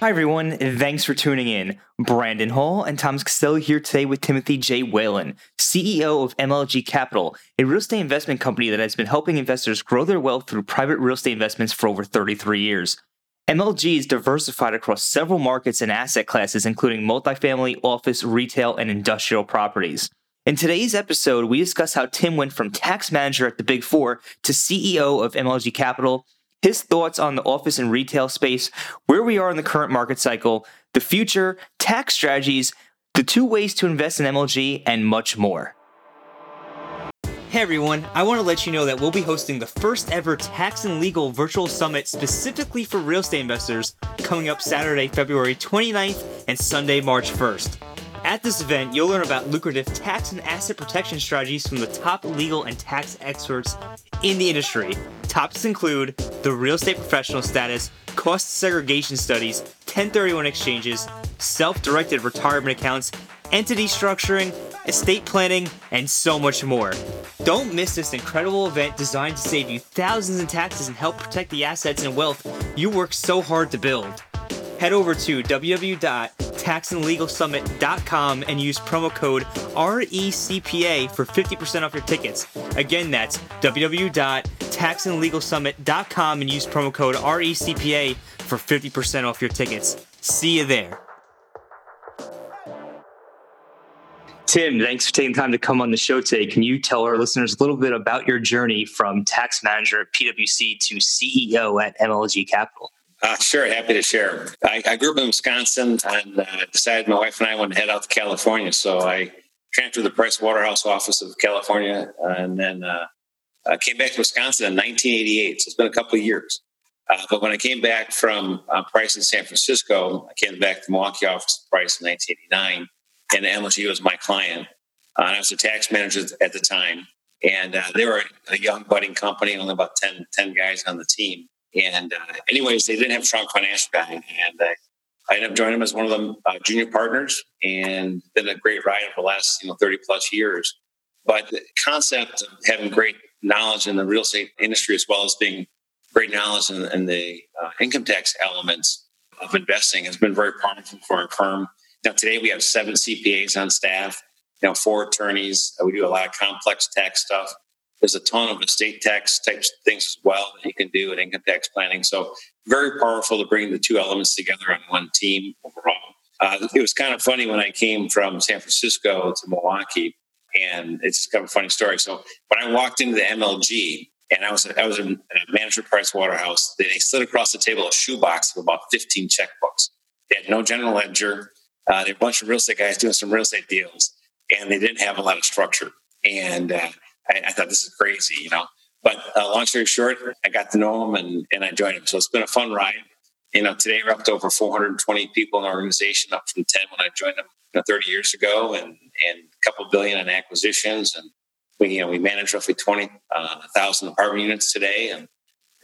Hi, everyone. Thanks for tuning in. Brandon Hall and Thomas Costello here today with Timothy J. Wallen, CEO of MLG Capital, a real estate investment company that has been helping investors grow their wealth through private real estate investments for over 33 years. MLG is diversified across several markets and asset classes, including multifamily, office, retail, and industrial properties. In today's episode, we discuss how Tim went from tax manager at the Big Four to CEO of MLG Capital his thoughts on the office and retail space, where we are in the current market cycle, the future, tax strategies, the two ways to invest in MLG, and much more. Hey everyone, I want to let you know that we'll be hosting the first ever tax and legal virtual summit specifically for real estate investors coming up Saturday, February 29th and Sunday, March 1st. At this event, you'll learn about lucrative tax and asset protection strategies from the top legal and tax experts in the industry. Topics include the real estate professional status, cost segregation studies, 1031 exchanges, self directed retirement accounts, entity structuring, estate planning, and so much more. Don't miss this incredible event designed to save you thousands in taxes and help protect the assets and wealth you work so hard to build. Head over to www.taxandlegalsummit.com and use promo code RECPA for 50% off your tickets. Again, that's www.taxandlegalsummit.com and use promo code RECPA for 50% off your tickets. See you there. Tim, thanks for taking time to come on the show today. Can you tell our listeners a little bit about your journey from tax manager at PwC to CEO at MLG Capital? Uh, sure, happy to share. I, I, grew up in Wisconsin and uh, decided my wife and I wanted to head out to California. So I transferred the Price Waterhouse office of California and then uh, came back to Wisconsin in 1988. So it's been a couple of years. Uh, but when I came back from uh, Price in San Francisco, I came back to the Milwaukee office of Price in 1989, and MLG was my client. Uh, and I was a tax manager at the time. And they were a young budding company, only about 10, 10 guys on the team. And uh, anyways, they didn't have strong financial backing, and uh, I ended up joining them as one of them uh, junior partners, and been a great ride over the last you know thirty plus years. But the concept of having great knowledge in the real estate industry, as well as being great knowledge in, in the uh, income tax elements of investing, has been very powerful for our firm. Now, today we have seven CPAs on staff. You know, four attorneys. We do a lot of complex tax stuff. There's a ton of estate tax types things as well that you can do in income tax planning. So very powerful to bring the two elements together on one team overall. Uh, it was kind of funny when I came from San Francisco to Milwaukee, and it's kind of a funny story. So when I walked into the MLG, and I was I was a manager at Price Waterhouse, they slid across the table a shoebox of about 15 checkbooks. They had no general ledger. Uh, they had a bunch of real estate guys doing some real estate deals, and they didn't have a lot of structure. And uh, I, I thought this is crazy, you know. But uh, long story short, I got to know him and, and I joined him. So it's been a fun ride. You know, today we're up to over 420 people in the organization, up from 10 when I joined them you know, 30 years ago, and and a couple billion in acquisitions. And we you know we manage roughly 20,000 uh, apartment units today, and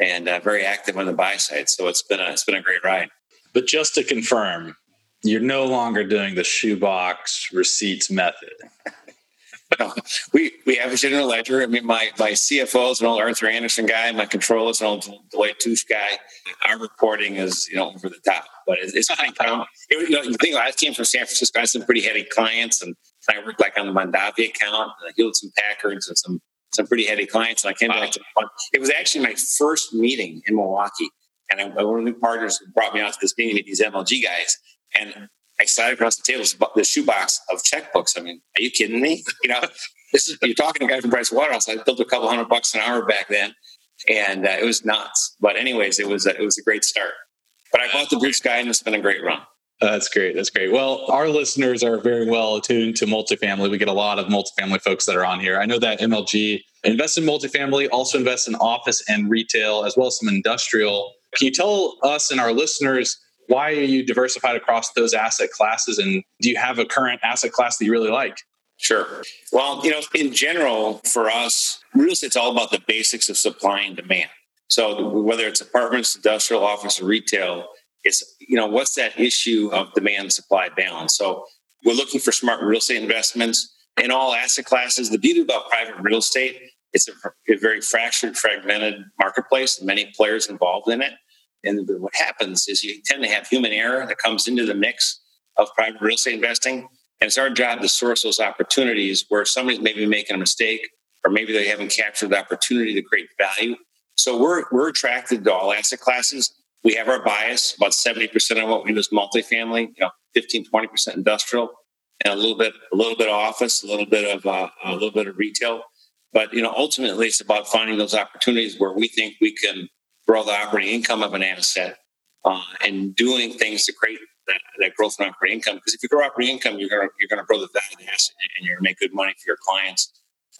and uh, very active on the buy side. So it's been a it's been a great ride. But just to confirm, you're no longer doing the shoebox receipts method. we we have a general ledger. I mean, my my CFO is an old Arthur Andersen guy. My controller is an old Deloitte Touche guy. Our reporting is you know over the top, but it's, it's pretty common. It, you know, the thing I came from San Francisco. I had some pretty heady clients, and I worked like on the Mondavi account, and Hewlett and Packards, and some some pretty heady clients. And I came wow. back to it was actually my first meeting in Milwaukee, and I, one of the new partners brought me out to this meeting with these MLG guys, and I sat across the table, the shoebox of checkbooks. I mean, are you kidding me? You know, this is you're talking to a guy from Price Waterhouse. I built a couple hundred bucks an hour back then, and uh, it was nuts. But anyways, it was a, it was a great start. But I bought the Blue Sky, and it's been a great run. That's great. That's great. Well, our listeners are very well attuned to multifamily. We get a lot of multifamily folks that are on here. I know that MLG invests in multifamily, also invests in office and retail, as well as some industrial Can you tell us and our listeners why are you diversified across those asset classes? And do you have a current asset class that you really like? Sure. Well, you know, in general, for us, real estate's all about the basics of supply and demand. So whether it's apartments, industrial, office, or retail, it's you know what's that issue of demand supply balance. So we're looking for smart real estate investments in all asset classes. The beauty about private real estate, it's a, a very fractured, fragmented marketplace, many players involved in it. And what happens is you tend to have human error that comes into the mix of private real estate investing. And it's our job to source those opportunities where somebody's maybe making a mistake or maybe they haven't captured the opportunity to create value. So we're, we're attracted to all asset classes. We have our bias. About 70% of what we do is multifamily, you know, 15, 20% industrial, and a little bit, a little bit of office, a little bit of, uh, a little bit of retail. But, you know, ultimately it's about finding those opportunities where we think we can grow the operating income of an asset uh, and doing things to create that, that growth in operating income. Because if you grow operating income, you're going you're to grow the value of the asset and you're going to make good money for your clients.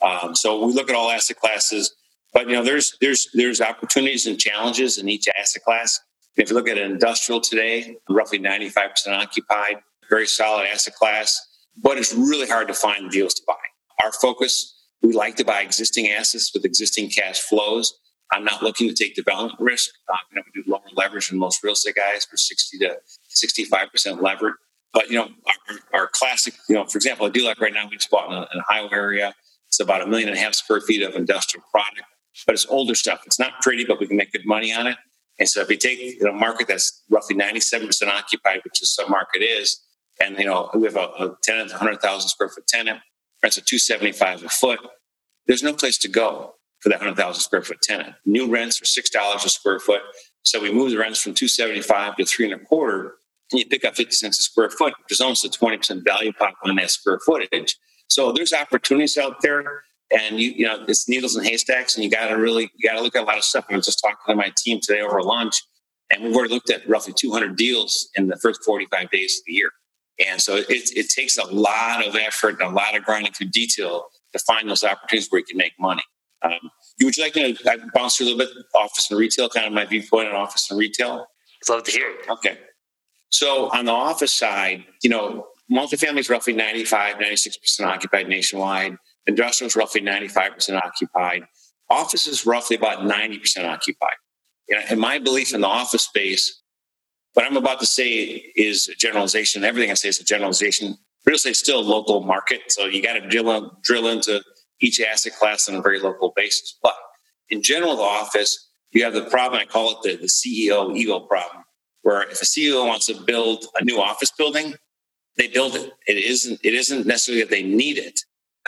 Um, so we look at all asset classes, but you know there's there's there's opportunities and challenges in each asset class. If you look at an industrial today, roughly 95% occupied, very solid asset class, but it's really hard to find deals to buy. Our focus, we like to buy existing assets with existing cash flows I'm not looking to take development risk. Uh, you know, we do lower leverage than most real estate guys. We're 60 to 65% levered. But, you know, our, our classic, you know, for example, a deal like right now, we just bought in a, in area. It's about a million and a half square feet of industrial product, but it's older stuff. It's not pretty, but we can make good money on it. And so if we take you know, a market that's roughly 97% occupied, which is some market is, and, you know, we have a, a tenant, 100,000 square foot tenant, rents a 275 a foot, there's no place to go for that 100,000 square foot tenant. New rents are $6 a square foot. So we move the rents from 275 to three and a quarter, and you pick up 50 cents a square foot, which is almost a 20% value pop on that square footage. So there's opportunities out there. And you, you know, it's needles and haystacks, and you got to really, you got to look at a lot of stuff. I was just talking to my team today over lunch, and we've already looked at roughly 200 deals in the first 45 days of the year. And so it, it takes a lot of effort and a lot of grinding through detail to find those opportunities where you can make money. Um, would you like me to I bounce through a little bit office and retail, kind of my viewpoint on office and retail? I'd love to hear it. Okay. So on the office side, you know, multifamily is roughly 95, 96% occupied nationwide. Industrial is roughly 95% occupied. Office is roughly about 90% occupied. And my belief in the office space, what I'm about to say is a generalization. Everything I say is a generalization. Real estate is still a local market, so you got to drill, drill into each asset class on a very local basis. But in general, the office, you have the problem, I call it the, the CEO ego problem, where if a CEO wants to build a new office building, they build it. It isn't, it isn't necessarily that they need it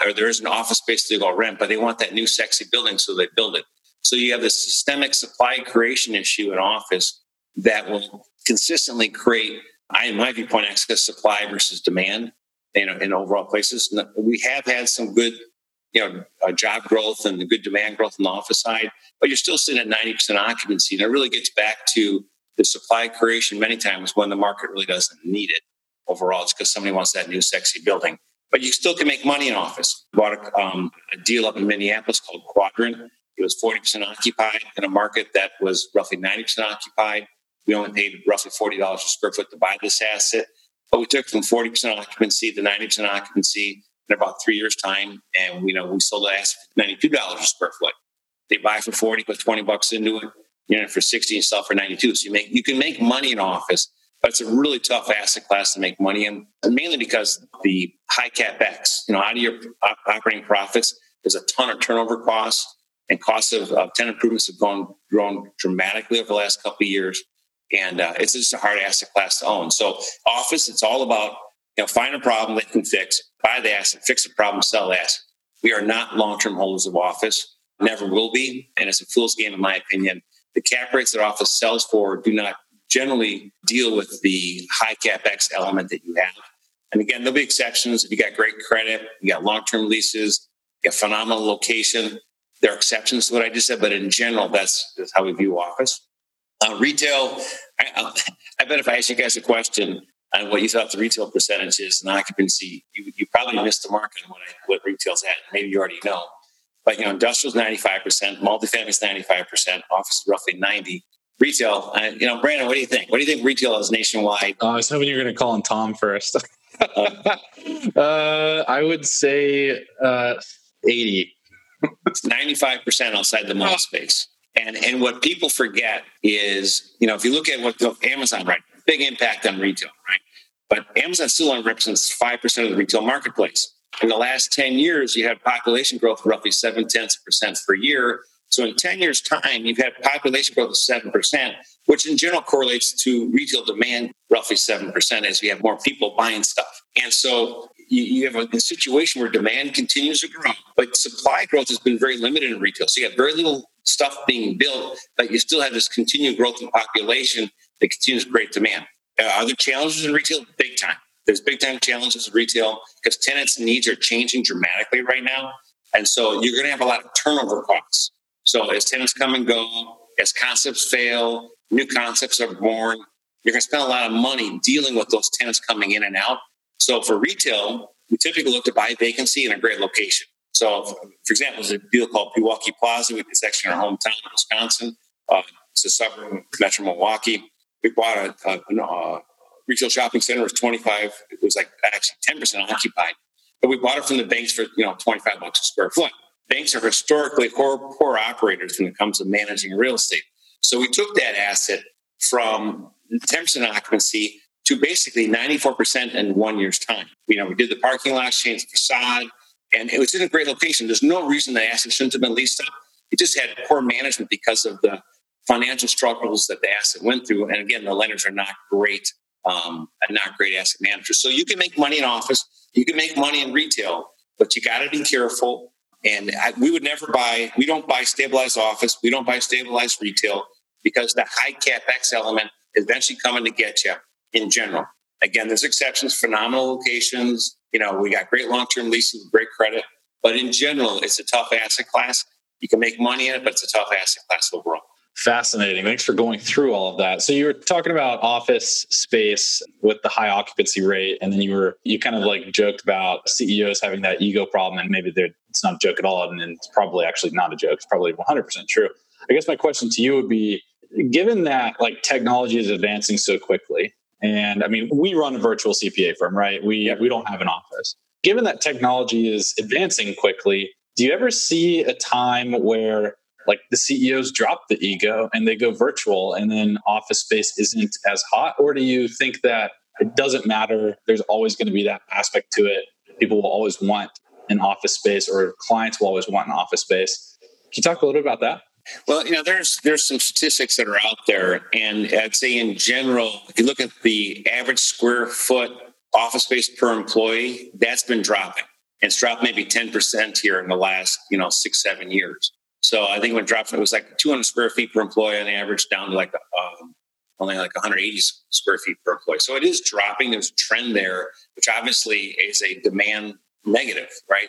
or there is an office space to go rent, but they want that new sexy building, so they build it. So you have this systemic supply creation issue in office that will consistently create, I, in my viewpoint, excess supply versus demand know, in overall places. We have had some good you know, uh, job growth and the good demand growth on the office side, but you're still sitting at 90% occupancy. And it really gets back to the supply creation many times when the market really doesn't need it overall. It's because somebody wants that new sexy building. But you still can make money in office. We bought a, um, a deal up in Minneapolis called Quadrant. It was 40% occupied in a market that was roughly 90% occupied. We only paid roughly $40 a square foot to buy this asset. But we took from 40% occupancy to 90% occupancy in about three years' time, and you know we sold the asset for ninety two dollars a square foot. They buy for forty, put twenty bucks into it, you know, for sixty and sell for ninety two. So you make you can make money in office, but it's a really tough asset class to make money in, mainly because the high capex. You know, out of your operating profits, there's a ton of turnover costs, and costs of, of tenant improvements have gone grown dramatically over the last couple of years. And uh, it's just a hard asset class to own. So office, it's all about you know, find a problem that can fix, buy the asset, fix the problem, sell the asset. We are not long-term holders of office, never will be, and it's a fool's game in my opinion. The cap rates that office sells for do not generally deal with the high capex element that you have. And again, there'll be exceptions. If you got great credit, you got long-term leases, you got phenomenal location. There are exceptions to what I just said, but in general, that's, that's how we view office. Uh, retail, I, I bet if I ask you guys a question, on what you thought the retail percentage is and occupancy, you, you probably missed the mark on what, I, what retail's at. Maybe you already know. But, you know, industrial's 95%, multifamily's 95%, office is roughly 90. retail. Uh, you know, Brandon, what do you think? What do you think retail is nationwide? Uh, I was hoping you were going to call on Tom first. uh, I would say uh, 80. It's 95% outside the mall space. And, and what people forget is, you know, if you look at what Amazon, right, big impact on retail, right? But Amazon still only represents 5% of the retail marketplace. In the last 10 years, you had population growth roughly seven tenths of percent per year. So in 10 years' time, you've had population growth of 7%, which in general correlates to retail demand roughly 7% as we have more people buying stuff. And so you, have a, situation where demand continues to grow, but supply growth has been very limited in retail. So you have very little stuff being built, but you still have this continued growth in population that continues great demand. Uh, are there challenges in retail? Big time. There's big time challenges in retail because tenants' needs are changing dramatically right now. And so you're going to have a lot of turnover costs. So as tenants come and go, as concepts fail, new concepts are born, you're going to spend a lot of money dealing with those tenants coming in and out. So for retail, we typically look to buy vacancy in a great location. So, for example, there's a deal called Pewaukee Plaza. It's actually in our hometown of Wisconsin. Uh, it's a suburb of Metro Milwaukee. We bought a, a, a, uh, retail shopping center. It was 25. It was like actually 10% occupied. But we bought it from the banks for you know 25 bucks a square foot. Banks are historically poor, poor operators when it comes to managing real estate. So we took that asset from 10% occupancy to basically 94% in one year's time. You know, we did the parking lot, changed the facade, and it was in a great location. There's no reason the asset shouldn't have been leased up. It just had poor management because of the financial struggles that the asset went through. And again, the lenders are not great, um, not great asset managers. So you can make money in office, you can make money in retail, but you got to be careful. And I, we would never buy, we don't buy stabilized office, we don't buy stabilized retail because the high capex element is eventually coming to get you in general. Again, there's exceptions, phenomenal locations. You know, we got great long term leases, great credit. But in general, it's a tough asset class. You can make money in it, but it's a tough asset class overall. Fascinating. Thanks for going through all of that. So you were talking about office space with the high occupancy rate, and then you were you kind of like joked about CEOs having that ego problem, and maybe it's not a joke at all, and it's probably actually not a joke. It's probably 100 percent true. I guess my question to you would be: given that like technology is advancing so quickly, and I mean we run a virtual CPA firm, right? We we don't have an office. Given that technology is advancing quickly, do you ever see a time where like the CEOs drop the ego and they go virtual and then office space isn't as hot? Or do you think that it doesn't matter? There's always going to be that aspect to it. People will always want an office space or clients will always want an office space. Can you talk a little bit about that? Well, you know, there's there's some statistics that are out there, and I'd say in general, if you look at the average square foot office space per employee, that's been dropping. It's dropped maybe 10% here in the last, you know, six, seven years. So I think when dropped, it was like 200 square feet per employee on average, down to like um, only like 180 square feet per employee. So it is dropping. There's a trend there, which obviously is a demand negative, right?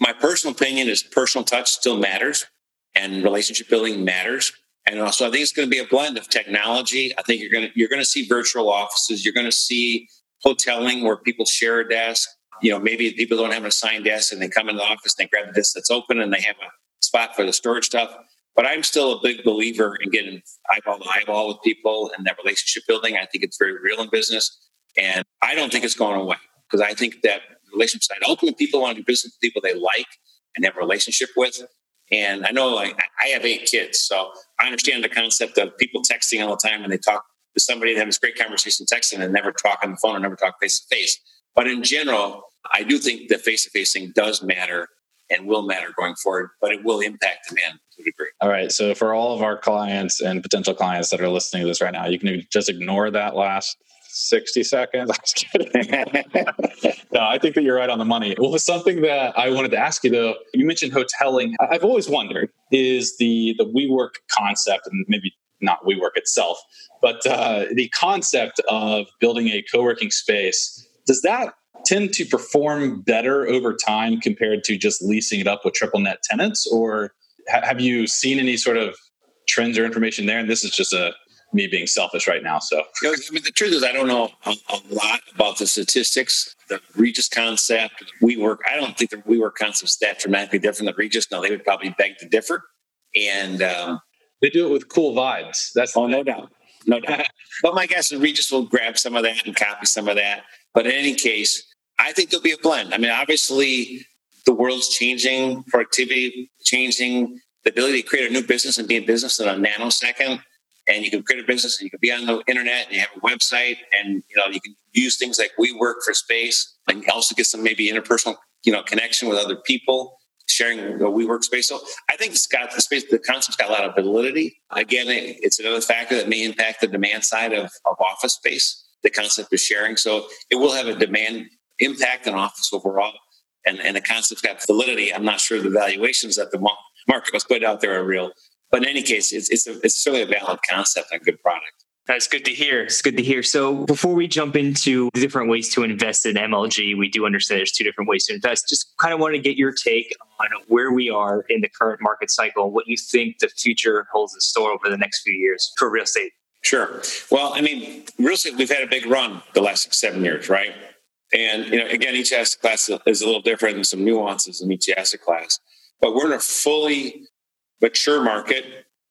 My personal opinion is personal touch still matters and relationship building matters. And also, I think it's going to be a blend of technology. I think you're going to you're going to see virtual offices. You're going to see hoteling where people share a desk. You know, maybe people don't have an assigned desk and they come in the office, and they grab the desk that's open, and they have a spot for the storage stuff. But I'm still a big believer in getting eyeball to eyeball with people and that relationship building. I think it's very real in business. And I don't think it's going away because I think that relationship side, ultimately, people want to do business with people they like and have a relationship with. And I know like, I have eight kids, so I understand the concept of people texting all the time and they talk to somebody that has great conversation texting and never talk on the phone or never talk face to face. But in general, I do think that face to face thing does matter and will matter going forward, but it will impact demand to a degree. All right. So for all of our clients and potential clients that are listening to this right now, you can just ignore that last 60 seconds. I'm just kidding. no, I think that you're right on the money. Well, something that I wanted to ask you though, you mentioned hoteling. I've always wondered is the the WeWork concept, and maybe not WeWork itself, but uh, the concept of building a co-working space. Does that tend to perform better over time compared to just leasing it up with triple net tenants or ha- have you seen any sort of trends or information there and this is just a me being selfish right now so you know, i mean the truth is i don't know a, a, lot about the statistics the Regus concept WeWork i don't think the WeWork concept is that dramatically different than Regus. no they would probably beg to differ and um, They do it with cool vibes. That's oh, no doubt, no doubt. but my guess is Regus will grab some of that and copy some of that. But in any case, I think there'll be a blend. I mean, obviously, the world's changing, productivity changing, the ability to create a new business and be in business in a nanosecond. And you can create a business and you can be on the internet and you have a website and you know you can use things like WeWork for space and also get some maybe interpersonal you know connection with other people sharing the WeWork space. So I think it's got the space, the concept's got a lot of validity. Again, it's another factor that may impact the demand side of, of office space, the concept of sharing. So it will have a demand impact on office overall. And, and the concept's got validity. I'm not sure the valuations that the market was put out there are real. But in any case, it's, it's, a, it's certainly a valid concept and a good product. That's good to hear. It's good to hear. So before we jump into the different ways to invest in MLG, we do understand there's two different ways to invest. Just kind of want to get your take on where we are in the current market cycle, and what you think the future holds in store over the next few years for real estate. Sure. Well, I mean, real estate, we've had a big run the last six, seven years, right? And, you know, again, each asset class is a little different and some nuances in each asset class. But we're in a fully mature market.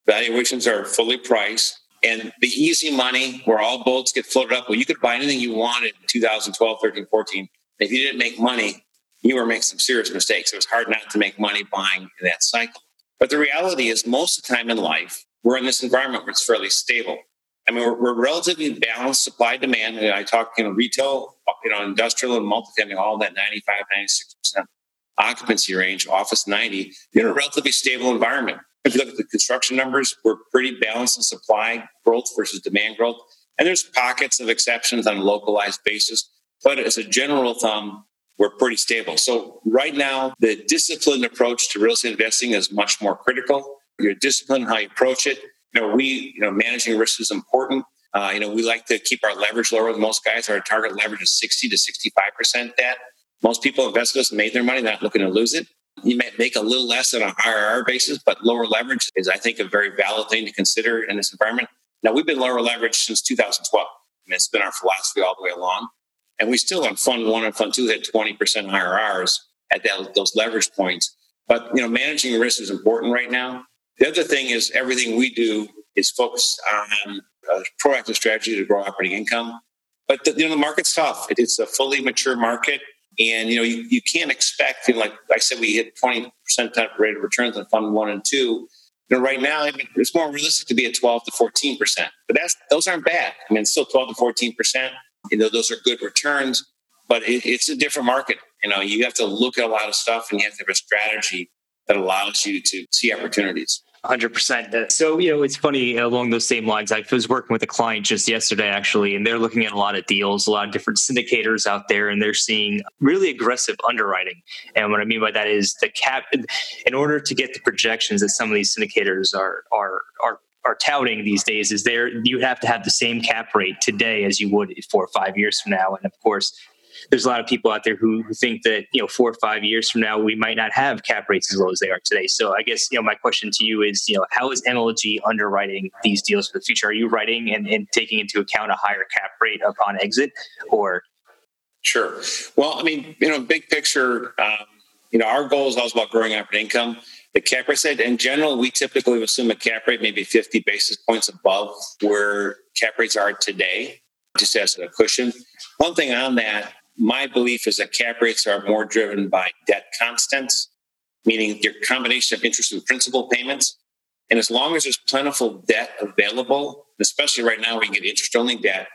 Valuations are fully priced and the easy money where all boats get floated up. Well, you could buy anything you wanted in 2012, 13, 14. If you didn't make money, you were making some serious mistakes. It was hard not to make money buying in that cycle. But the reality is, most of the time in life, we're in this environment where it's fairly stable. I mean, we're, we're relatively balanced supply demand. And I talk, you know, retail, you know, industrial and multifamily, all that 95, 96% occupancy range, office 90, you're in a relatively stable environment. If you look at the construction numbers, we're pretty balanced in supply growth versus demand growth. And there's pockets of exceptions on a localized basis. But as a general thumb, we're pretty stable. So right now, the disciplined approach to real estate investing is much more critical. Your discipline, how you approach it. You know, we, you know, managing risk is important. Uh, you know, we like to keep our leverage lower than most guys. Our target leverage is 60 to 65% debt. Most people invest in us and made their money, not looking to lose it. You might make a little less on a IRR basis, but lower leverage is, I think, a very valid thing to consider in this environment. Now, we've been lower leverage since 2012. I mean, it's been our philosophy all the way along. And we still on fund one and fund two had 20% IRRs at that, those leverage points. But, you know, managing risk is important right now. The other thing is everything we do is focused on a proactive strategy to grow operating income. But, the, you know, the market's tough. It's a fully mature market. And you know, you, you can't expect, you know, like I said, we hit 20% type rate of returns on fund one and two. You know, right now, I mean, it's more realistic to be at 12 to 14%. But that's those aren't bad. I mean, still 12 to 14%. You know, those are good returns, but it, it's a different market. You know, you have to look at a lot of stuff and you have to have a strategy that allows you to see opportunities. 100%. Uh, so, you know, it's funny uh, along those same lines. I was working with a client just yesterday, actually, and they're looking at a lot of deals, a lot of different syndicators out there, and they're seeing really aggressive underwriting. And what I mean by that is the cap, in order to get the projections that some of these syndicators are, are, are, are touting these days is there you have to have the same cap rate today as you would four or five years from now and of course there's a lot of people out there who, think that you know four or five years from now we might not have cap rates as low as they are today. So I guess you know my question to you is you know how is MLG underwriting these deals for the future? Are you writing and, and taking into account a higher cap rate upon exit, or Sure. Well, I mean, you know, big picture, um, you know, our goal is always about growing operating income. The cap rate said, in general, we typically assume a cap rate maybe 50 basis points above where cap rates are today, just as a cushion. One thing on that, my belief is that cap rates are more driven by debt constants, meaning your combination of interest and principal payments. And as long as there's plentiful debt available, especially right now, we can get interest only debt,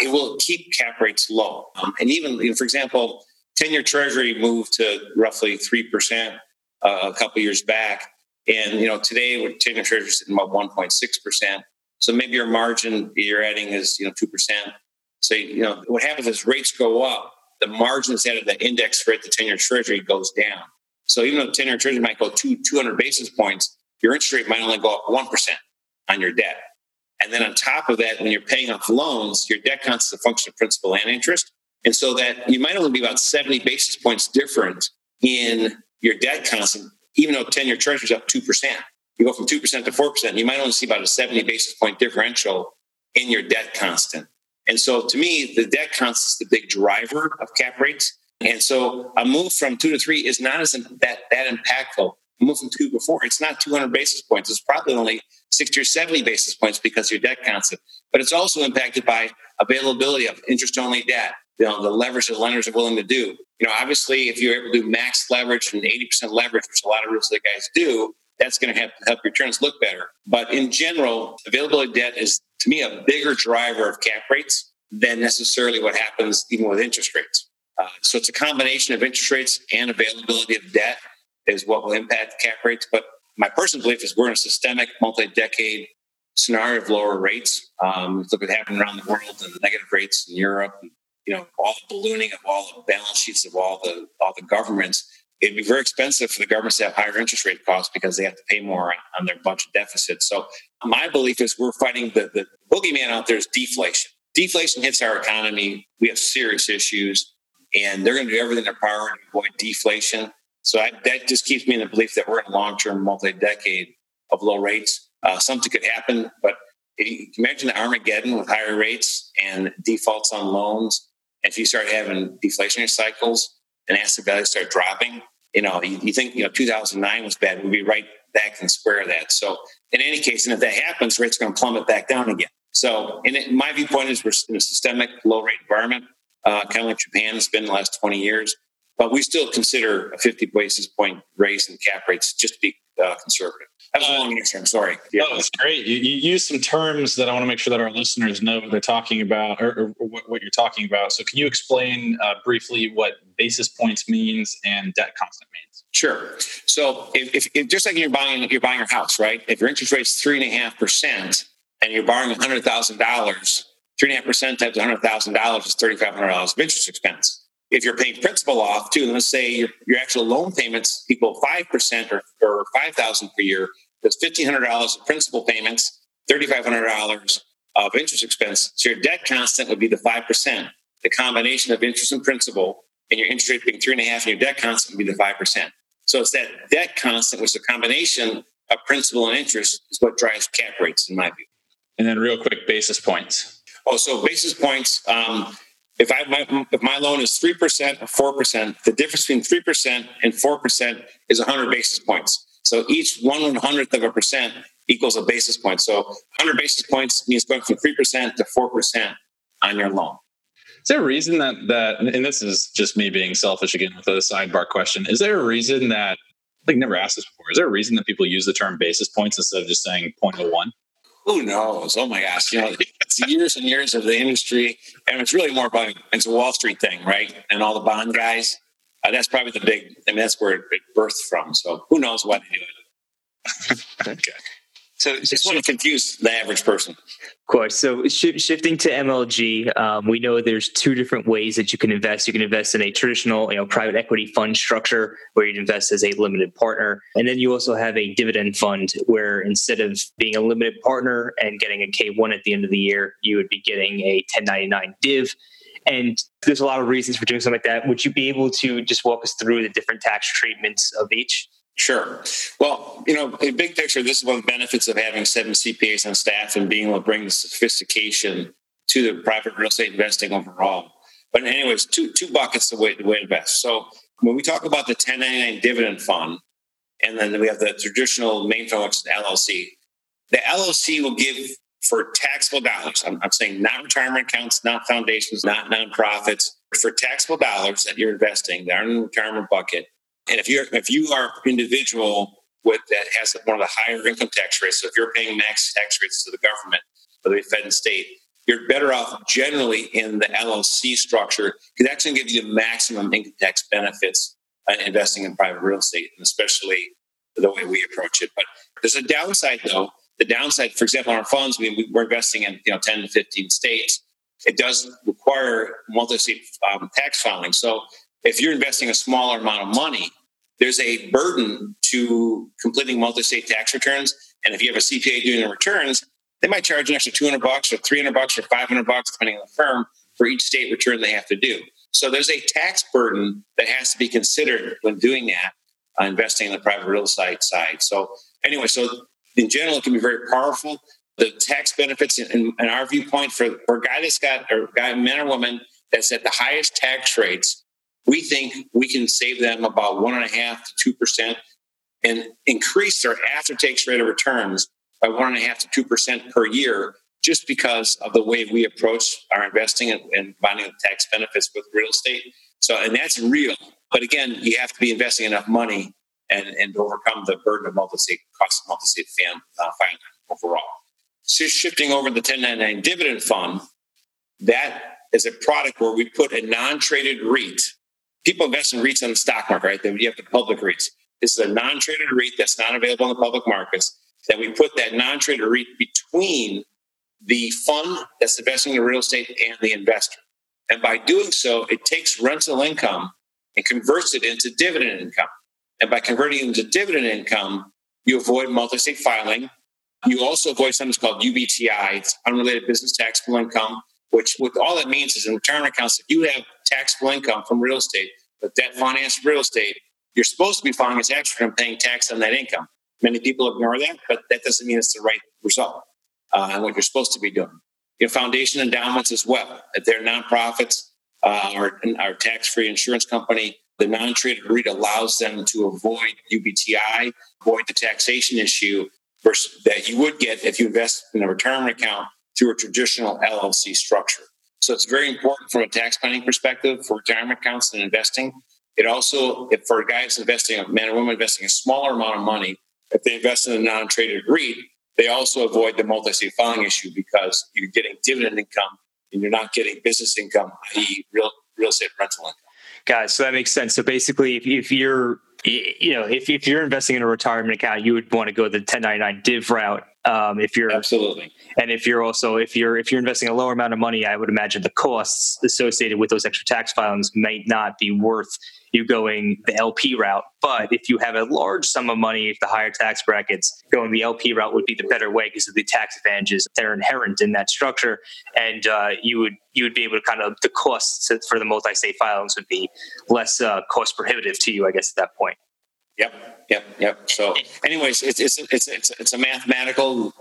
it will keep cap rates low. Um, and even, you know, for example, 10 year treasury moved to roughly 3% uh, a couple years back. And, you know, today, with 10 year treasury sitting about 1.6%. So maybe your margin you're adding is, you know, 2%. So, you know, what happens is rates go up, the margins out of the index rate, the 10 year treasury goes down. So even though the 10 year treasury might go two, 200 basis points, your interest rate might only go up 1% on your debt. And then on top of that, when you're paying off loans, your debt counts as a function of principal and interest. And so that you might only be about 70 basis points different in your debt constant, even though 10 year treasury is up 2%. You go from 2% to 4%, you might only see about a 70 basis point differential in your debt constant. And so to me, the debt constant is the big driver of cap rates. And so a move from two to three is not as that, that impactful. moving to before. It's not 200 basis points. It's probably only 60 or 70 basis points because your debt constant. But it's also impacted by availability of interest only debt, you know, the leverage that lenders are willing to do. You know, obviously, if you're able to do max leverage and 80% leverage, which a lot of real estate guys do, that's going to help help your returns look better. But in general, availability of debt is, to me, a bigger driver of cap rates than necessarily what happens even with interest rates. Uh, so it's a combination of interest rates and availability of debt is what will impact cap rates. But my personal belief is we're in a systemic, multi-decade scenario of lower rates. Um, look what happened around the world and the negative rates in Europe. And, you know, all the ballooning of all the balance sheets of all the all the governments. It'd be very expensive for the governments to have higher interest rate costs because they have to pay more on, on their budget deficits. So my belief is we're fighting the, the boogeyman out there is deflation. Deflation hits our economy. We have serious issues, and they're going to do everything in their power to avoid deflation. So I, that just keeps me in the belief that we're in a long-term, multi-decade of low rates. Uh, something could happen, but you imagine the Armageddon with higher rates and defaults on loans. If you start having deflationary cycles and asset values start dropping, you know, you, you think you know 2009 was bad. We'd be right back and square that. So in any case, and if that happens, rates are going to plummet back down again. So, in it, my viewpoint is we're in a systemic low rate environment, uh, kind of like Japan has been the last 20 years. But we still consider a 50 basis point raise in cap rates just to be uh, conservative. That was a long answer. I'm sorry. Yeah. Oh, that's great. You, you use some terms that I want to make sure that our listeners know what they're talking about or, or what, what, you're talking about. So, can you explain uh, briefly what basis points means and debt constant means? Sure. So, if, if, if just like you're buying you're buying your house, right? If your interest rate is three and a half percent and you're borrowing hundred thousand dollars, three and a half percent times hundred thousand dollars is thirty five hundred dollars of interest expense if you're paying principal off too, let's say your, your actual loan payments equal 5% or, or 5000 per year, that's $1,500 of principal payments, $3,500 of interest expense. So your debt constant would be the 5%. The combination of interest and principal and your interest rate being three and a half and your debt constant would be the 5%. So it's that debt constant, which is a combination of principal and interest is what drives cap rates in my view. And then real quick, basis points. Oh, so basis points, um, if I my, if my loan is three percent or four percent, the difference between three percent and four percent is hundred basis points. So each one one hundredth of a percent equals a basis point. So hundred basis points means going from three percent to four percent on your loan. Is there a reason that that and this is just me being selfish again with a sidebar question? Is there a reason that like never asked this before? Is there a reason that people use the term basis points instead of just saying 0.01? Who knows? Oh my gosh, you know, it's years and years of the industry, and it's really more about it's a Wall Street thing, right? And all the bond guys. Uh, that's probably the big. I mean, that's where it birthed from. So who knows why they do okay. So just want to confuse the average person. Of course. So sh- shifting to MLG, um, we know there's two different ways that you can invest. You can invest in a traditional, you know, private equity fund structure where you'd invest as a limited partner, and then you also have a dividend fund where instead of being a limited partner and getting a K1 at the end of the year, you would be getting a 1099 div. And there's a lot of reasons for doing something like that. Would you be able to just walk us through the different tax treatments of each? Sure. Well, you know, in big picture, this is one of the benefits of having seven CPAs on staff and being able to bring the sophistication to the private real estate investing overall. But anyways, two two buckets of way, the way to invest. So when we talk about the 1099 dividend fund, and then we have the traditional main fund, which is the LLC. The LLC will give for taxable dollars. I'm, I'm saying not retirement accounts, not foundations, not nonprofits. For taxable dollars that you're investing, that are in the retirement bucket, and if you're if you are individual with that has one of the higher income tax rates, so if you're paying max tax rates to the government, whether it be Fed and state, you're better off generally in the LLC structure because that's going to give you the maximum income tax benefits uh, investing in private real estate, and especially the way we approach it. But there's a downside, though. The downside, for example, in our funds, we, we're investing in you know 10 to 15 states. It does require multi-state um, tax filing. So if you're investing a smaller amount of money, there's a burden to completing multi-state tax returns. And if you have a CPA doing the returns, they might charge an extra 200 bucks or 300 bucks or 500 bucks, depending on the firm, for each state return they have to do. So there's a tax burden that has to be considered when doing that, uh, investing in the private real estate side. So anyway, so in general, it can be very powerful. The tax benefits, in, in our viewpoint, for, for a guy that's got, or guy, man or woman that's at the highest tax rates we think we can save them about one and a half to two percent and increase their after tax rate of returns by one and a half to two percent per year just because of the way we approach our investing and, and the tax benefits with real estate. So, and that's real. But again, you have to be investing enough money and, and overcome the burden of multi-state cost of multi-state fam, uh, filing overall. So shifting over the 1099 dividend fund, that is a product where we put a non-traded REIT. People invest in REITs on the stock market, right? You have the public REITs. This is a non-traded REIT that's not available in the public markets. That we put that non-traded REIT between the fund that's investing in real estate and the investor. And by doing so, it takes rental income and converts it into dividend income. And by converting it into dividend income, you avoid multi state filing. You also avoid something called UBTI, it's unrelated business taxable income, which what all that means is in retirement accounts, if you have taxable income from real estate, but debt financed real estate, you're supposed to be filing a tax return paying tax on that income. Many people ignore that, but that doesn't mean it's the right result uh, and what you're supposed to be doing. Your foundation endowments as well. If they're nonprofits uh, or tax-free insurance company, the non-traded REIT allows them to avoid UBTI, avoid the taxation issue versus that you would get if you invest in a retirement account through a traditional LLC structure. So it's very important from a tax planning perspective for retirement accounts and investing. It also, if for a guy that's investing, a man or woman investing a smaller amount of money, if they invest in a non-traded REIT, they also avoid the multi-state filing issue because you're getting dividend income and you're not getting business income, i.e., real real estate rental income. Guys, so that makes sense. So basically, if, if you're you know if, if you're investing in a retirement account, you would want to go the 1099 div route. Um, if you're absolutely, and if you're also if you're if you're investing a lower amount of money, I would imagine the costs associated with those extra tax filings might not be worth you going the LP route. But if you have a large sum of money, if the higher tax brackets, going the LP route would be the better way because of the tax advantages that are inherent in that structure, and uh, you would you would be able to kind of the costs for the multi-state filings would be less uh, cost prohibitive to you, I guess, at that point. Yep, yep, yep. So, anyways, it's it's it's it's, it's a mathematical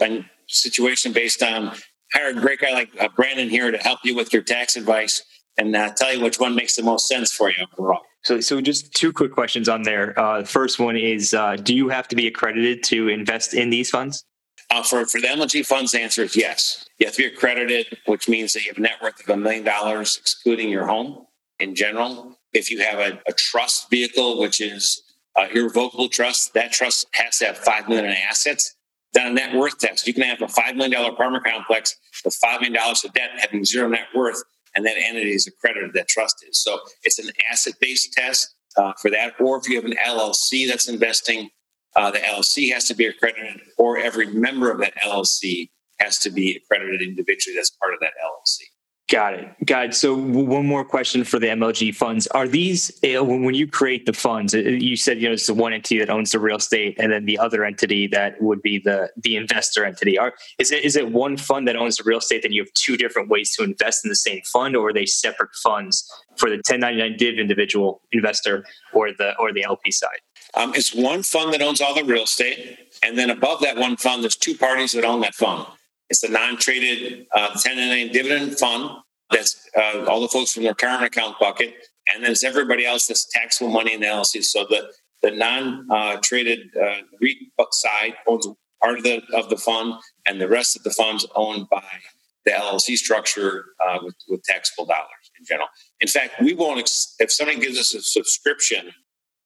situation based on hire a great guy like uh, Brandon here to help you with your tax advice and uh, tell you which one makes the most sense for you overall. So, so just two quick questions on there. Uh, the first one is: uh, Do you have to be accredited to invest in these funds? Uh, for for the MLG funds, the answer is yes. You have to be accredited, which means that you have a net worth of a million dollars, excluding your home in general. If you have a, a trust vehicle, which is uh, irrevocable trust, that trust has to have five million in assets. Done a net worth test. You can have a five million dollar apartment complex with five million dollars of debt, having zero net worth, and that entity is accredited, that trust is. So it's an asset based test uh, for that. Or if you have an LLC that's investing, uh, the LLC has to be accredited, or every member of that LLC has to be accredited individually as part of that LLC. Got it. Got it. So one more question for the MLG funds: Are these eh, when you create the funds? Eh, you said you know it's the one entity that owns the real estate, and then the other entity that would be the the investor entity. Are is it is it one fund that owns the real estate? Then you have two different ways to invest in the same fund, or are they separate funds for the 1099 div individual investor or the or the LP side? Um, it's one fund that owns all the real estate, and then above that one fund, there's two parties that own that fund. It's a non-traded uh, 1099 dividend fund. That's uh, all the folks from their current account bucket, and then it's everybody else that's taxable money in the LLC. So the the non-traded uh, REIT side owns part of the of the fund, and the rest of the funds owned by the LLC structure uh, with, with taxable dollars in general. In fact, we won't ex- if somebody gives us a subscription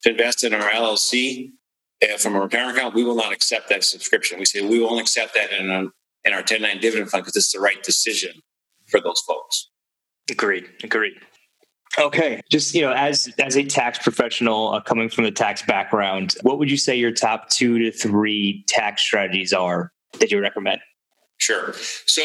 to invest in our LLC uh, from a retirement account, we will not accept that subscription. We say we won't accept that in a in our 10 dividend fund because it's the right decision for those folks. Agreed. Agreed. Okay, just you know, as as a tax professional uh, coming from the tax background, what would you say your top two to three tax strategies are that you recommend? Sure. So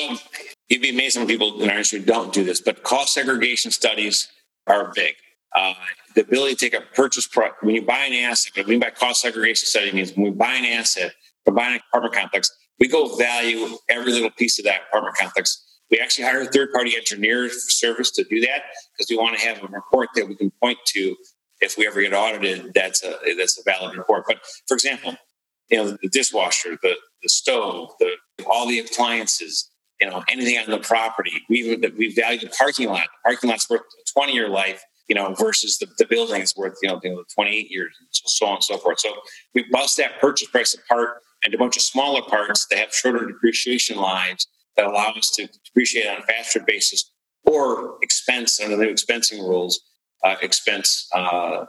you'd be amazed when people in our industry don't do this, but cost segregation studies are big. Uh, the ability to take a purchase price when you buy an asset. What I mean by cost segregation study means when we buy an asset, we're buying an apartment complex we go value every little piece of that apartment complex. We actually hire a third party engineer service to do that because we want to have a report that we can point to if we ever get audited. That's a that's a valid report. But for example, you know the dishwasher, the the stove, the all the appliances, you know anything on the property. We we value the parking lot. The parking lot's worth a twenty year life. you know, versus the, the building is worth, you know, you know, 28 years so on and so forth. So we bust that purchase price apart into a bunch of smaller parts that have shorter depreciation lives that allow us to depreciate on a faster basis or expense under the new expensing rules, uh, expense, uh, uh,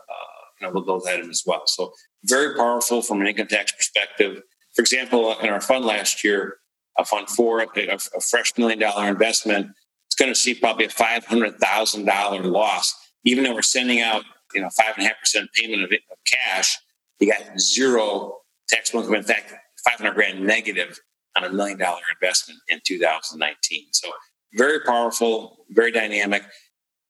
you know, those items as well. So very powerful from an income tax perspective. For example, in our fund last year, a fund four, a, a fresh million dollar investment, it's going to see probably a five hundred thousand dollar loss, even though we're sending out you know five and a half percent payment of, of cash. You got zero taxable income. In fact, five hundred grand negative on a million dollar investment in 2019. So very powerful, very dynamic.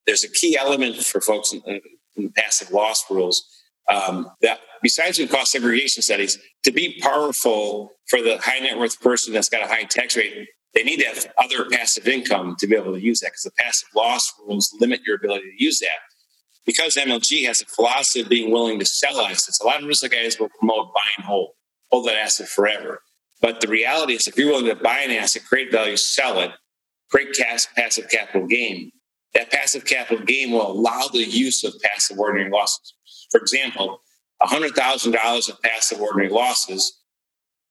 There's a key element for folks in, in the passive loss rules um, that besides the cost segregation studies, to be powerful for the high net worth person that's got a high tax rate, they need to have other passive income to be able to use that because the passive loss rules limit your ability to use that. Because MLG has a philosophy of being willing to sell assets, a lot of risk guys will promote buy and hold, hold that asset forever. But the reality is, if you're willing to buy an asset, create value, sell it, create cash, passive capital gain, that passive capital gain will allow the use of passive ordinary losses. For example, $100,000 of passive ordinary losses,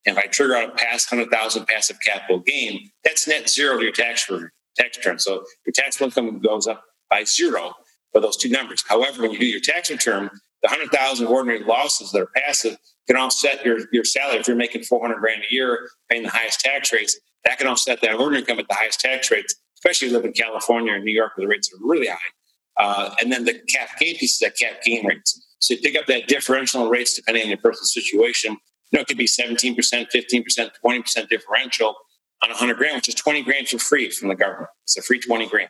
and if I trigger out a past 100000 passive capital gain, that's net zero to your tax return. Tax return. So your taxable income goes up by zero for those two numbers. However, when you do your tax return, the 100000 ordinary losses that are passive can offset your, your salary. If you're making 400 grand a year, paying the highest tax rates, that can offset that ordinary income at the highest tax rates, especially if you live in California or New York where the rates are really high. Uh, and then the cap gain piece is that cap gain rates. So you pick up that differential in rates depending on your personal situation. You know, it could be 17%, 15%, 20% differential on 100 grand, which is 20 grand for free from the government. It's a free 20 grand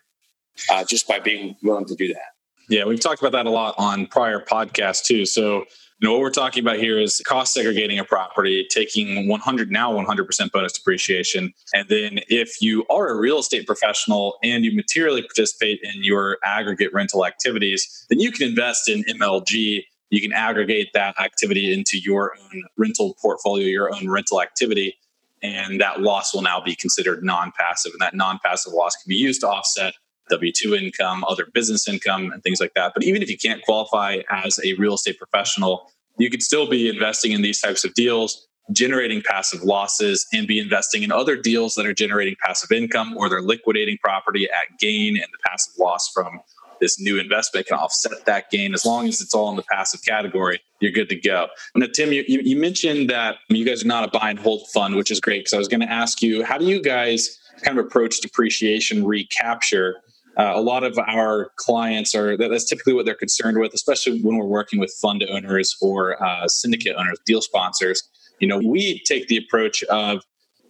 uh, just by being willing to do that. Yeah, we've talked about that a lot on prior podcasts too. So you know, what we're talking about here is cost segregating a property, taking 100 now 100% bonus depreciation. And then if you are a real estate professional and you materially participate in your aggregate rental activities, then you can invest in MLG. You can aggregate that activity into your own rental portfolio, your own rental activity. And that loss will now be considered non passive. And that non passive loss can be used to offset W 2 income, other business income, and things like that. But even if you can't qualify as a real estate professional, you could still be investing in these types of deals, generating passive losses, and be investing in other deals that are generating passive income or they're liquidating property at gain and the passive loss from this new investment can offset that gain as long as it's all in the passive category you're good to go now tim you, you mentioned that you guys are not a buy and hold fund which is great because i was going to ask you how do you guys kind of approach depreciation recapture uh, a lot of our clients are that's typically what they're concerned with, especially when we're working with fund owners or uh, syndicate owners, deal sponsors. You know, we take the approach of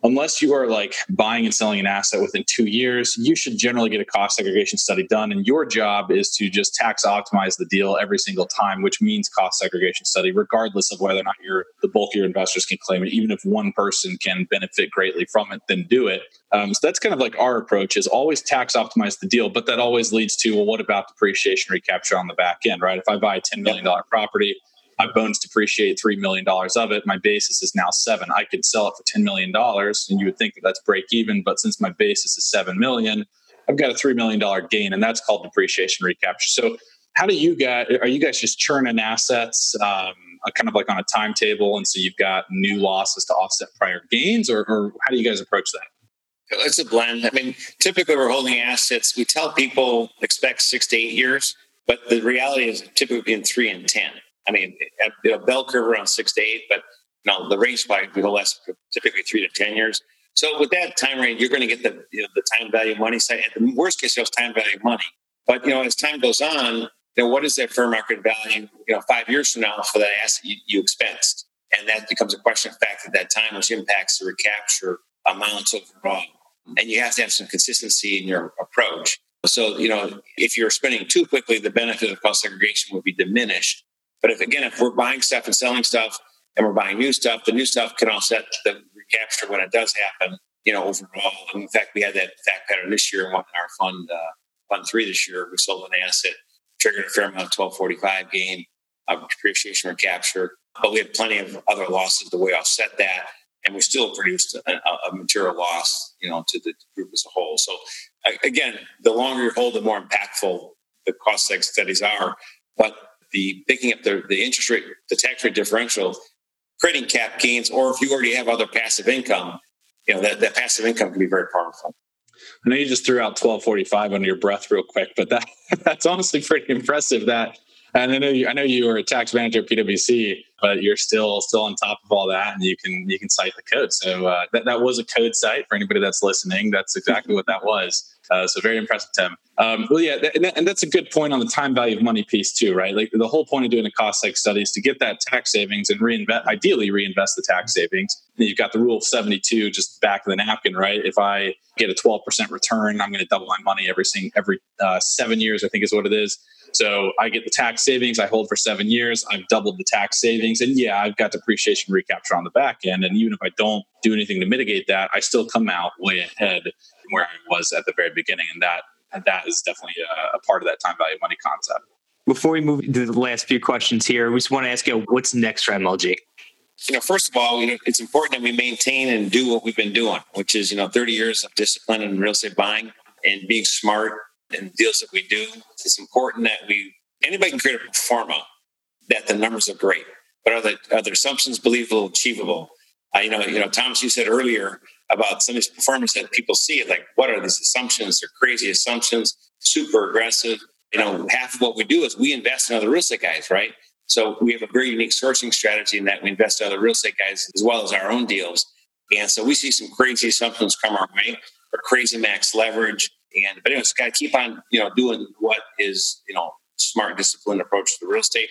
unless you are like buying and selling an asset within two years, you should generally get a cost segregation study done. And your job is to just tax optimize the deal every single time, which means cost segregation study, regardless of whether or not you're the bulk of your investors can claim it. Even if one person can benefit greatly from it, then do it. Um, so that's kind of like our approach is always tax optimize the deal, but that always leads to, well, what about depreciation recapture on the back end, right? If I buy a $10 million property, my bonus depreciate $3 million of it. My basis is now seven. I could sell it for $10 million and you would think that that's break even. But since my basis is 7 million, I've got a $3 million gain and that's called depreciation recapture. So how do you guys, are you guys just churning assets um, kind of like on a timetable? And so you've got new losses to offset prior gains or, or how do you guys approach that? It's a blend. I mean, typically we're holding assets. We tell people expect six to eight years, but the reality is typically in three and 10. I mean, you know, bell curve around six to eight, but you know, the range probably will last typically three to 10 years. So with that time range, you're going to get the, you know, the time value money side. At the worst case, it's time value money. But, you know, as time goes on, you know, what is that fair market value, you know, five years from now for that asset you, you expensed? And that becomes a question of fact at that time, which impacts the recapture amounts overall. And you have to have some consistency in your approach. So, you know, if you're spending too quickly, the benefit of cost segregation would be diminished. But if again, if we're buying stuff and selling stuff and we're buying new stuff, the new stuff can offset the recapture when it does happen, you know, overall. And in fact, we had that fact pattern this year in our fund, uh, fund three this year. We sold an asset, triggered a fair amount of 1245 gain of depreciation recapture. But we had plenty of other losses the way offset that. And we still produced a, a material loss, you know, to the group as a whole. So again, the longer you hold, the more impactful the cost seg studies are. But the picking up the, the interest rate, the tax rate differential, creating cap gains, or if you already have other passive income, you know, that, that passive income can be very powerful. I know you just threw out 1245 under your breath real quick, but that that's honestly pretty impressive that and I know you I know you were a tax manager at PwC, but you're still still on top of all that and you can you can cite the code. So uh, that, that was a code cite for anybody that's listening. That's exactly what that was. Uh, so very impressive, Tim. Um, well, yeah, and, that, and, that's a good point on the time value of money piece too, right? Like the whole point of doing a cost seg study is to get that tax savings and reinvest, ideally reinvest the tax savings. And you've got the rule of 72 just back of the napkin, right? If I get a 12% return, I'm going to double my money every single, every uh, seven years, I think is what it is. So I get the tax savings, I hold for seven years, I've doubled the tax savings. And yeah, I've got depreciation recapture on the back end. And even if I don't do anything to mitigate that, I still come out way ahead from where I was at the very beginning. And that and that is definitely a, a part of that time value money concept. Before we move to the last few questions here, we just want to ask you what's next for MLG? You know, first of all, you know, it's important that we maintain and do what we've been doing, which is, you know, 30 years of discipline in real estate buying and being smart in deals that we do. It's important that we anybody can create a forma that the numbers are great, but are the are the assumptions believable, achievable? Uh, you know, you know, Thomas, you said earlier about some of these pro formas that people see like, what are these assumptions? They're crazy assumptions, super aggressive. You know, half of what we do is we invest in other real estate guys, right? So we have a very unique sourcing strategy in that we invest in other real estate guys as well as our own deals. And so we see some crazy assumptions come our way or crazy max leverage. And but anyways, got to keep on, you know, doing what is, you know, smart, disciplined approach to real estate.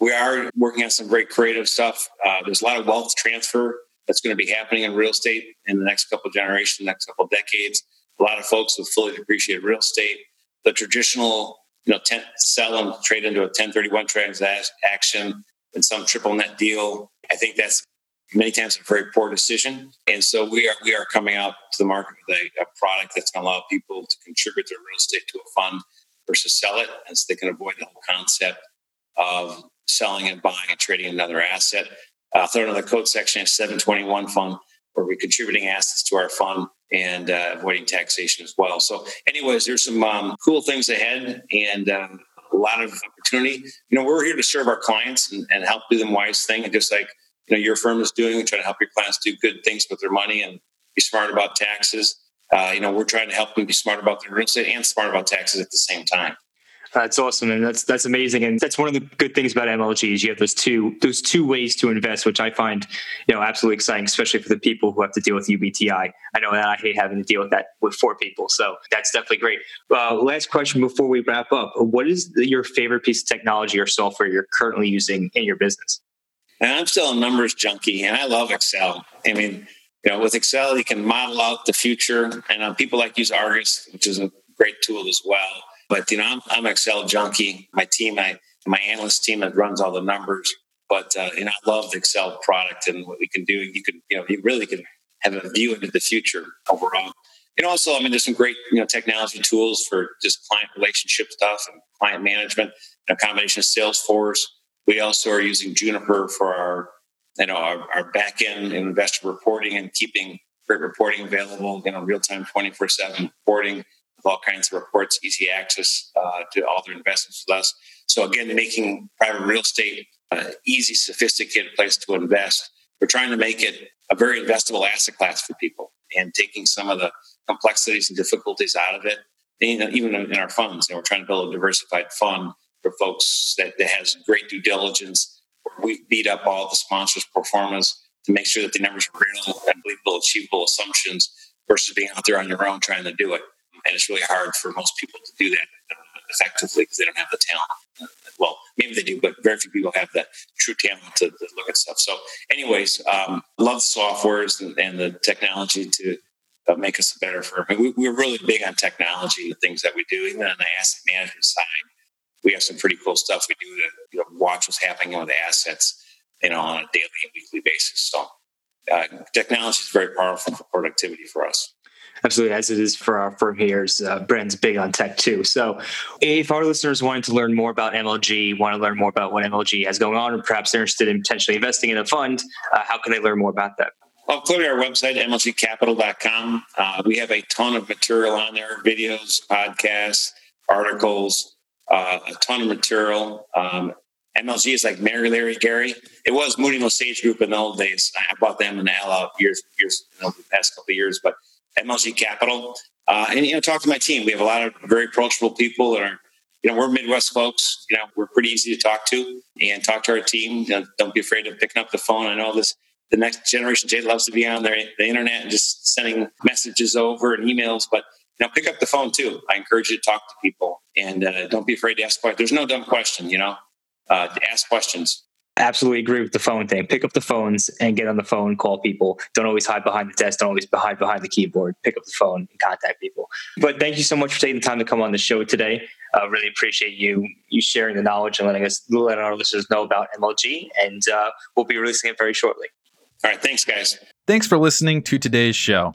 We are working on some very creative stuff. Uh, there's a lot of wealth transfer that's going to be happening in real estate in the next couple generations, next couple decades. A lot of folks with fully depreciated real estate. The traditional, you know, ten, sell and trade into a 1031 transaction and some triple net deal. I think that's many times a very poor decision. And so we are we are coming out to the market with a, a product that's going to allow people to contribute their real estate to a fund versus sell it, and so they can avoid the whole concept of selling and buying and trading another asset. Uh, third on the code section is 721 fund, where we're contributing assets to our fund and uh, avoiding taxation as well. So, anyways, there's some um, cool things ahead and um, a lot of opportunity. You know, we're here to serve our clients and, and help do them wise thing, and just like you know your firm is doing, trying to help your clients do good things with their money and be smart about taxes. Uh, you know, we're trying to help them be smart about their real estate and smart about taxes at the same time. That's awesome, and that's that's amazing, and that's one of the good things about MLG is you have those two those two ways to invest, which I find you know absolutely exciting, especially for the people who have to deal with UBTI. I know that I hate having to deal with that with four people, so that's definitely great. Uh, last question before we wrap up: What is your favorite piece of technology or software you're currently using in your business? And I'm still a numbers junkie, and I love Excel. I mean, you know, with Excel, you can model out the future, and uh, people like use Argus, which is a great tool as well but you know, I'm, I'm Excel junkie. My team, my my analyst team that runs all the numbers. But uh, you know, I love the Excel product and what we can do. You can, you know, you really can have a view into the future overall. And also, I mean, there's some great, you know, technology tools for just client relationship stuff and client management. A combination of Salesforce. We also are using Juniper for our, you know, our, our back end and investor reporting and keeping great reporting available. You know, real time, twenty four seven reporting with all kinds of reports, easy access uh, to all their investments with us. So again, making private real estate an easy, sophisticated place to invest. We're trying to make it a very investable asset class for people and taking some of the complexities and difficulties out of it. Even in our funds, we're trying to build a diversified fund for folks that, that has great due diligence. We've beat up all the sponsors' performance to make sure that the numbers are real and believable, achievable assumptions versus being out there on your own trying to do it and it's really hard for most people to do that uh, effectively because they don't have the talent. Uh, well, maybe they do, but very few people have that true talent to, to look at stuff. So, anyways, um, love the softwares and, and, the technology to uh, make us a better firm. We, are really big on technology, the things that we do, even on the asset management side. We have some pretty cool stuff we do to you know, watch what's happening with the assets, you know, on a daily and weekly basis. So, uh, technology is very powerful for productivity for us. Absolutely, as it is for our firm here. Uh, Brand's big on tech too. So, if our listeners wanted to learn more about MLG, want to learn more about what MLG has going on, or perhaps they're interested in potentially investing in a fund, uh, how can they learn more about that? Well, clearly our website, mlgcapital.com. Uh, we have a ton of material on there videos, podcasts, articles, uh, a ton of material. Um, MLG is like Mary Larry Gary. It was Moody Osage Group in the old days. I bought them in the L years, years, you know, the past couple of years. But MLG Capital, uh, and you know, talk to my team. We have a lot of very approachable people that are, you know, we're Midwest folks. You know, we're pretty easy to talk to and talk to our team. You know, don't be afraid of picking up the phone. I know this. The next generation, Jay loves to be on their, the internet and just sending messages over and emails, but you know, pick up the phone too. I encourage you to talk to people and uh, don't be afraid to ask questions. There's no dumb question, you know uh, ask questions. Absolutely agree with the phone thing. Pick up the phones and get on the phone, call people. Don't always hide behind the desk. Don't always hide behind the keyboard. Pick up the phone and contact people. But thank you so much for taking the time to come on the show today. Uh, really appreciate you you sharing the knowledge and letting us let our listeners know about MLG. And uh, we'll be releasing it very shortly. All right. Thanks, guys. Thanks for listening to today's show.